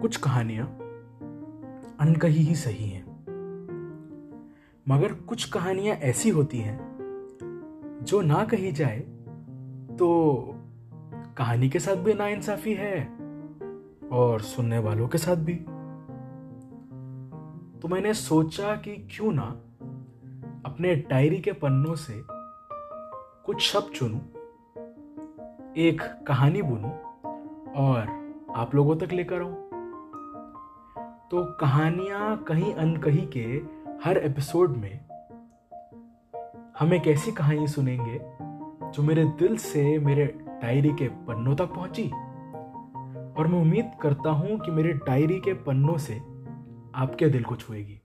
कुछ कहानियाँ अनकही ही सही हैं। मगर कुछ कहानियाँ ऐसी होती हैं, जो ना कही जाए तो कहानी के साथ भी नाइंसाफी है और सुनने वालों के साथ भी। तो मैंने सोचा कि क्यों ना अपने डायरी के पन्नों से कुछ शब्द चुनूं, एक कहानी बुनूं और आप लोगों तक लेकर आऊँ। तो कहानियाँ कहीं अनकही के हर एपिसोड में हम एक ऐसी कहानी सुनेंगे, जो मेरे दिल से मेरे डायरी के पन्नों तक पहुँची। और मैं उम्मीद करता हूँ कि मेरे डायरी के पन्नों से आपके दिल को छुएगी।